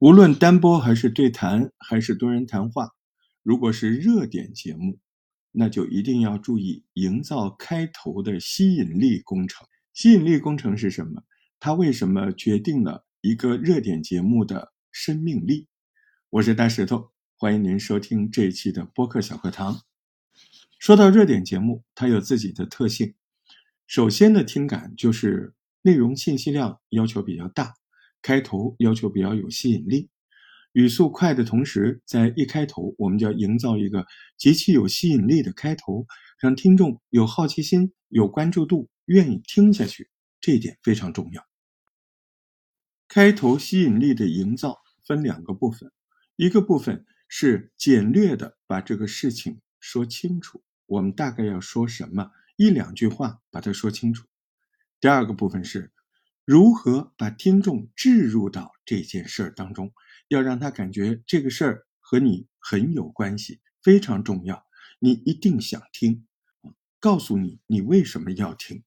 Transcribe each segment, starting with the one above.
无论单播还是对谈还是多人谈话，如果是热点节目，那就一定要注意营造开头的吸引力工程。吸引力工程是什么？它为什么决定了一个热点节目的生命力？我是大石头，欢迎您收听这一期的播客小课堂。说到热点节目，它有自己的特性。首先的听感就是内容信息量要求比较大。开头要求比较有吸引力，语速快的同时，在一开头我们就要营造一个极其有吸引力的开头，让听众有好奇心、有关注度，愿意听下去。这一点非常重要。开头吸引力的营造分两个部分，一个部分是简略的把这个事情说清楚，我们大概要说什么，一两句话把它说清楚。第二个部分是。如何把听众置入到这件事儿当中？要让他感觉这个事儿和你很有关系，非常重要，你一定想听。告诉你你为什么要听。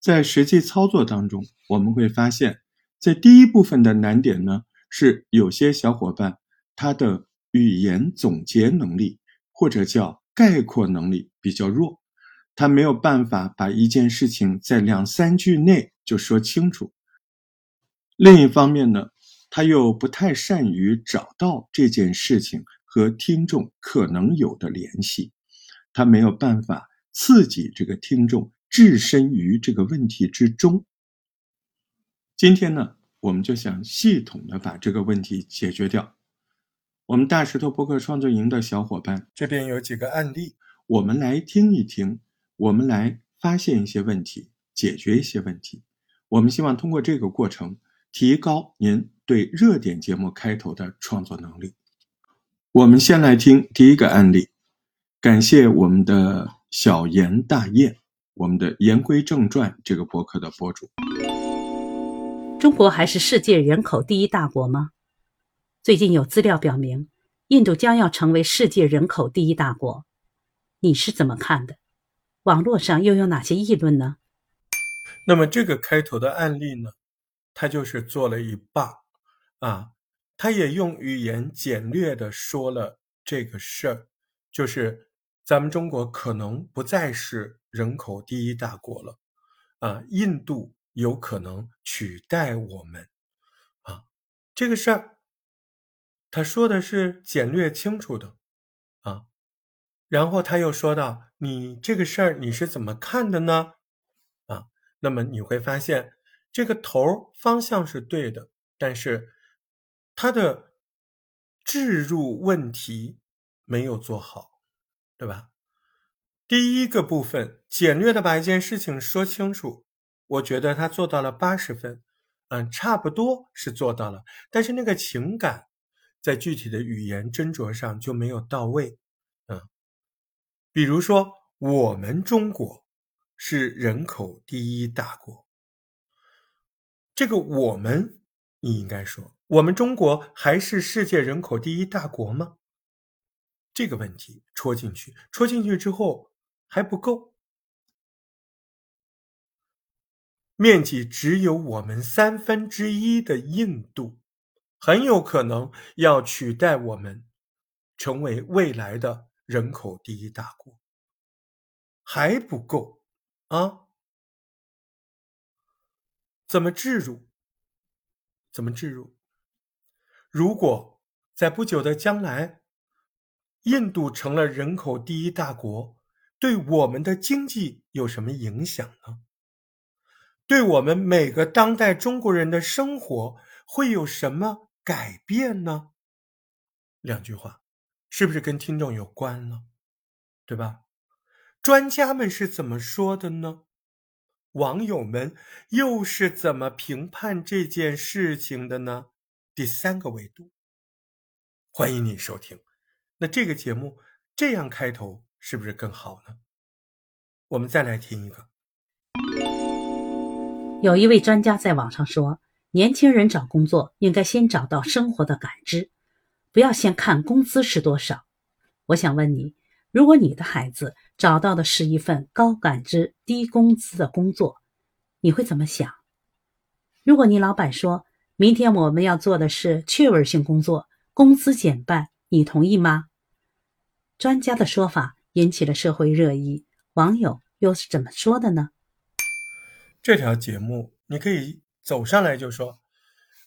在实际操作当中，我们会发现，在第一部分的难点呢，是有些小伙伴他的语言总结能力或者叫概括能力比较弱，他没有办法把一件事情在两三句内。就说清楚。另一方面呢，他又不太善于找到这件事情和听众可能有的联系，他没有办法刺激这个听众置身于这个问题之中。今天呢，我们就想系统的把这个问题解决掉。我们大石头播客创作营的小伙伴这边有几个案例，我们来听一听，我们来发现一些问题，解决一些问题。我们希望通过这个过程，提高您对热点节目开头的创作能力。我们先来听第一个案例，感谢我们的小言大雁，我们的言归正传这个博客的博主。中国还是世界人口第一大国吗？最近有资料表明，印度将要成为世界人口第一大国，你是怎么看的？网络上又有哪些议论呢？那么这个开头的案例呢，他就是做了一半啊，他也用语言简略的说了这个事儿，就是咱们中国可能不再是人口第一大国了，啊，印度有可能取代我们，啊，这个事儿，他说的是简略清楚的，然后他又说到，你这个事儿你是怎么看的呢？啊那么你会发现，这个头方向是对的，但是他的置入问题没有做好，对吧？第一个部分简略的把一件事情说清楚，我觉得他做到了八十分，嗯，差不多是做到了，但是那个情感在具体的语言斟酌上就没有到位，比如说我们中国。是人口第一大国。这个我们，你应该说，我们中国还是世界人口第一大国吗？这个问题戳进去，戳进去之后还不够，面积只有我们三分之一的印度，很有可能要取代我们，成为未来的人口第一大国，还不够。啊，怎么置入？怎么置入？如果在不久的将来，印度成了人口第一大国，对我们的经济有什么影响呢？对我们每个当代中国人的生活会有什么改变呢？两句话，是不是跟听众有关了？对吧？专家们是怎么说的呢？网友们又是怎么评判这件事情的呢？第三个维度，欢迎你收听。那这个节目这样开头是不是更好呢？我们再来听一个。有一位专家在网上说，年轻人找工作应该先找到生活的感知，不要先看工资是多少。我想问你。如果你的孩子找到的是一份高感知、低工资的工作，你会怎么想？如果你老板说明天我们要做的是趣味性工作，工资减半，你同意吗？专家的说法引起了社会热议，网友又是怎么说的呢？这条节目你可以走上来就说，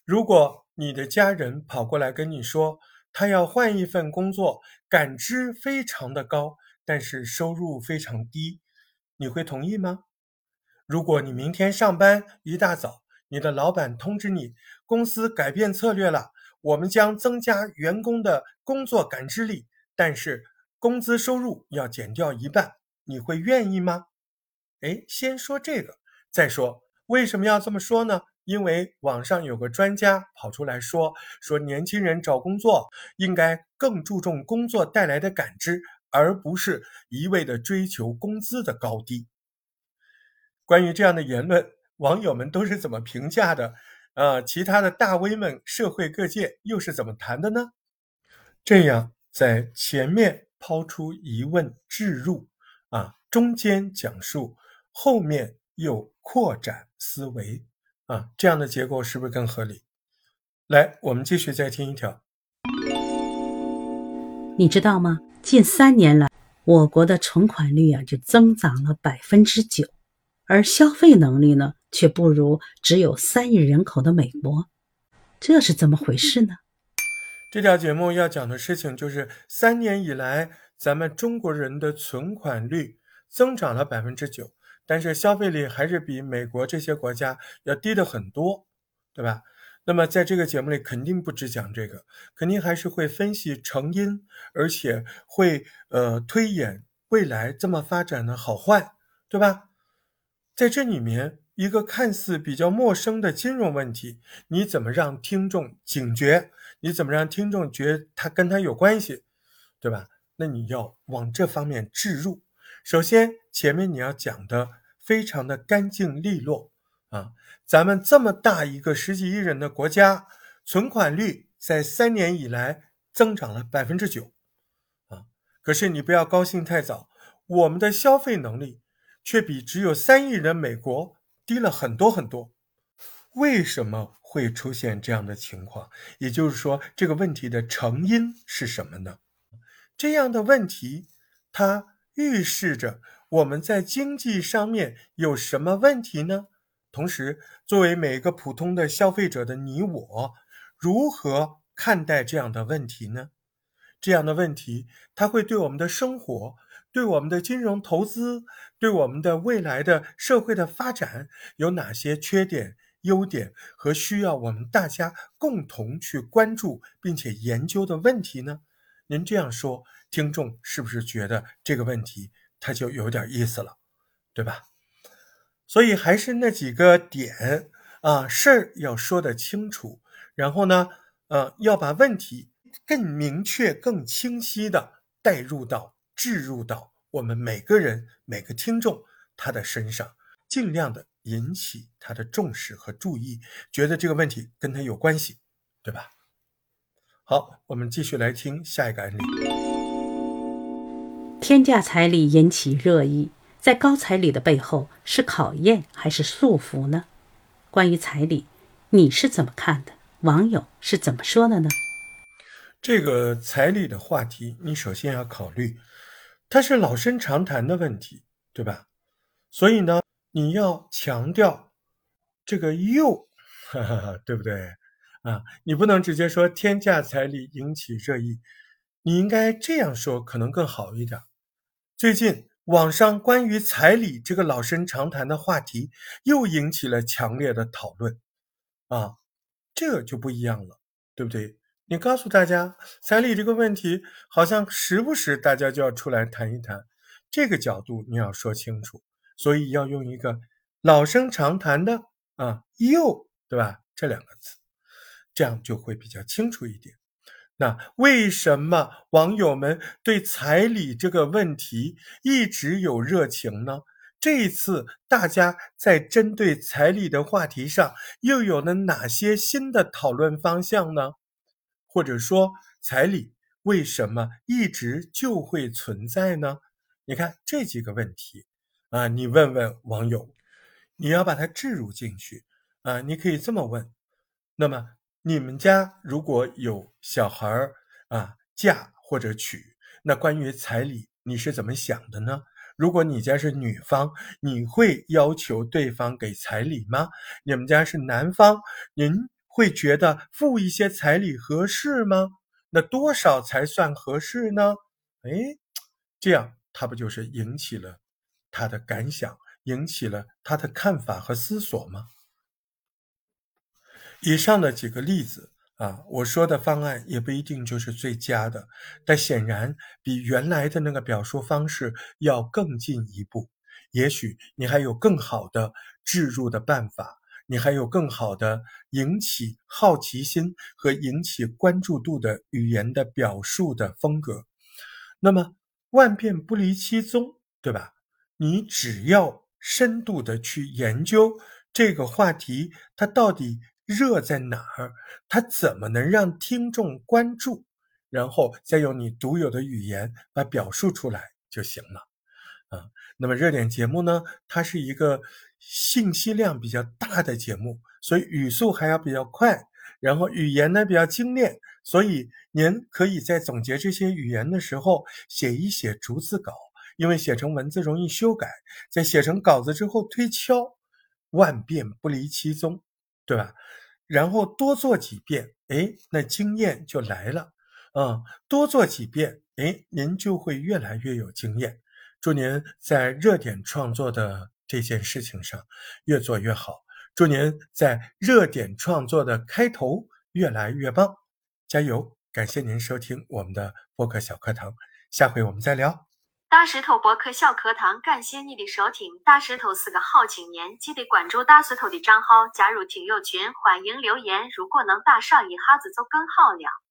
如果你的家人跑过来跟你说，他要换一份工作，感知非常的高，但是收入非常低，你会同意吗？如果你明天上班一大早，你的老板通知你公司改变策略了，我们将增加员工的工作感知力，但是工资收入要减掉一半，你会愿意吗？哎，先说这个，再说为什么要这么说呢？因为网上有个专家跑出来说，说年轻人找工作应该更注重工作带来的感知，而不是一味的追求工资的高低。关于这样的言论，网友们都是怎么评价的？呃，其他的大 V 们，社会各界又是怎么谈的呢？这样在前面抛出疑问置入，啊，中间讲述，后面又扩展思维。啊，这样的结构是不是更合理？来，我们继续再听一条。你知道吗？近三年来，我国的存款率啊就增长了百分之九，而消费能力呢却不如只有三亿人口的美国，这是怎么回事呢？这条节目要讲的事情就是，三年以来，咱们中国人的存款率增长了百分之九。但是消费力还是比美国这些国家要低的很多，对吧？那么在这个节目里肯定不只讲这个，肯定还是会分析成因，而且会呃推演未来这么发展的好坏，对吧？在这里面一个看似比较陌生的金融问题，你怎么让听众警觉？你怎么让听众觉得它跟他有关系，对吧？那你要往这方面置入。首先前面你要讲的。非常的干净利落啊！咱们这么大一个十几亿人的国家，存款率在三年以来增长了百分之九啊！可是你不要高兴太早，我们的消费能力却比只有三亿人美国低了很多很多。为什么会出现这样的情况？也就是说，这个问题的成因是什么呢？这样的问题，它预示着。我们在经济上面有什么问题呢？同时，作为每个普通的消费者的你我，如何看待这样的问题呢？这样的问题，它会对我们的生活、对我们的金融投资、对我们的未来的社会的发展有哪些缺点、优点和需要我们大家共同去关注并且研究的问题呢？您这样说，听众是不是觉得这个问题？它就有点意思了，对吧？所以还是那几个点啊，事儿要说得清楚，然后呢，呃，要把问题更明确、更清晰的带入到、置入到我们每个人、每个听众他的身上，尽量的引起他的重视和注意，觉得这个问题跟他有关系，对吧？好，我们继续来听下一个案例。天价彩礼引起热议，在高彩礼的背后是考验还是束缚呢？关于彩礼，你是怎么看的？网友是怎么说的呢？这个彩礼的话题，你首先要考虑，它是老生常谈的问题，对吧？所以呢，你要强调这个又，哈哈哈，对不对？啊，你不能直接说天价彩礼引起热议，你应该这样说，可能更好一点。最近网上关于彩礼这个老生常谈的话题又引起了强烈的讨论，啊，这个就不一样了，对不对？你告诉大家彩礼这个问题，好像时不时大家就要出来谈一谈，这个角度你要说清楚，所以要用一个老生常谈的啊，又对吧？这两个词，这样就会比较清楚一点。那为什么网友们对彩礼这个问题一直有热情呢？这一次大家在针对彩礼的话题上又有了哪些新的讨论方向呢？或者说，彩礼为什么一直就会存在呢？你看这几个问题啊，你问问网友，你要把它置入进去啊，你可以这么问。那么你们家如果有小孩儿啊嫁或者娶，那关于彩礼你是怎么想的呢？如果你家是女方，你会要求对方给彩礼吗？你们家是男方，您会觉得付一些彩礼合适吗？那多少才算合适呢？哎，这样他不就是引起了他的感想，引起了他的看法和思索吗？以上的几个例子啊，我说的方案也不一定就是最佳的，但显然比原来的那个表述方式要更进一步。也许你还有更好的置入的办法，你还有更好的引起好奇心和引起关注度的语言的表述的风格。那么万变不离其宗，对吧？你只要深度的去研究这个话题，它到底。热在哪儿？它怎么能让听众关注？然后再用你独有的语言把表述出来就行了。啊，那么热点节目呢？它是一个信息量比较大的节目，所以语速还要比较快，然后语言呢比较精炼，所以您可以在总结这些语言的时候写一写逐字稿，因为写成文字容易修改，在写成稿子之后推敲，万变不离其宗，对吧？然后多做几遍，哎，那经验就来了，啊，多做几遍，哎，您就会越来越有经验。祝您在热点创作的这件事情上越做越好，祝您在热点创作的开头越来越棒，加油！感谢您收听我们的播客小课堂，下回我们再聊。大石头博客小课堂，感谢你的收听。大石头是个好青年，记得关注大石头的账号，加入听友群，欢迎留言。如果能打赏一下子就更好了。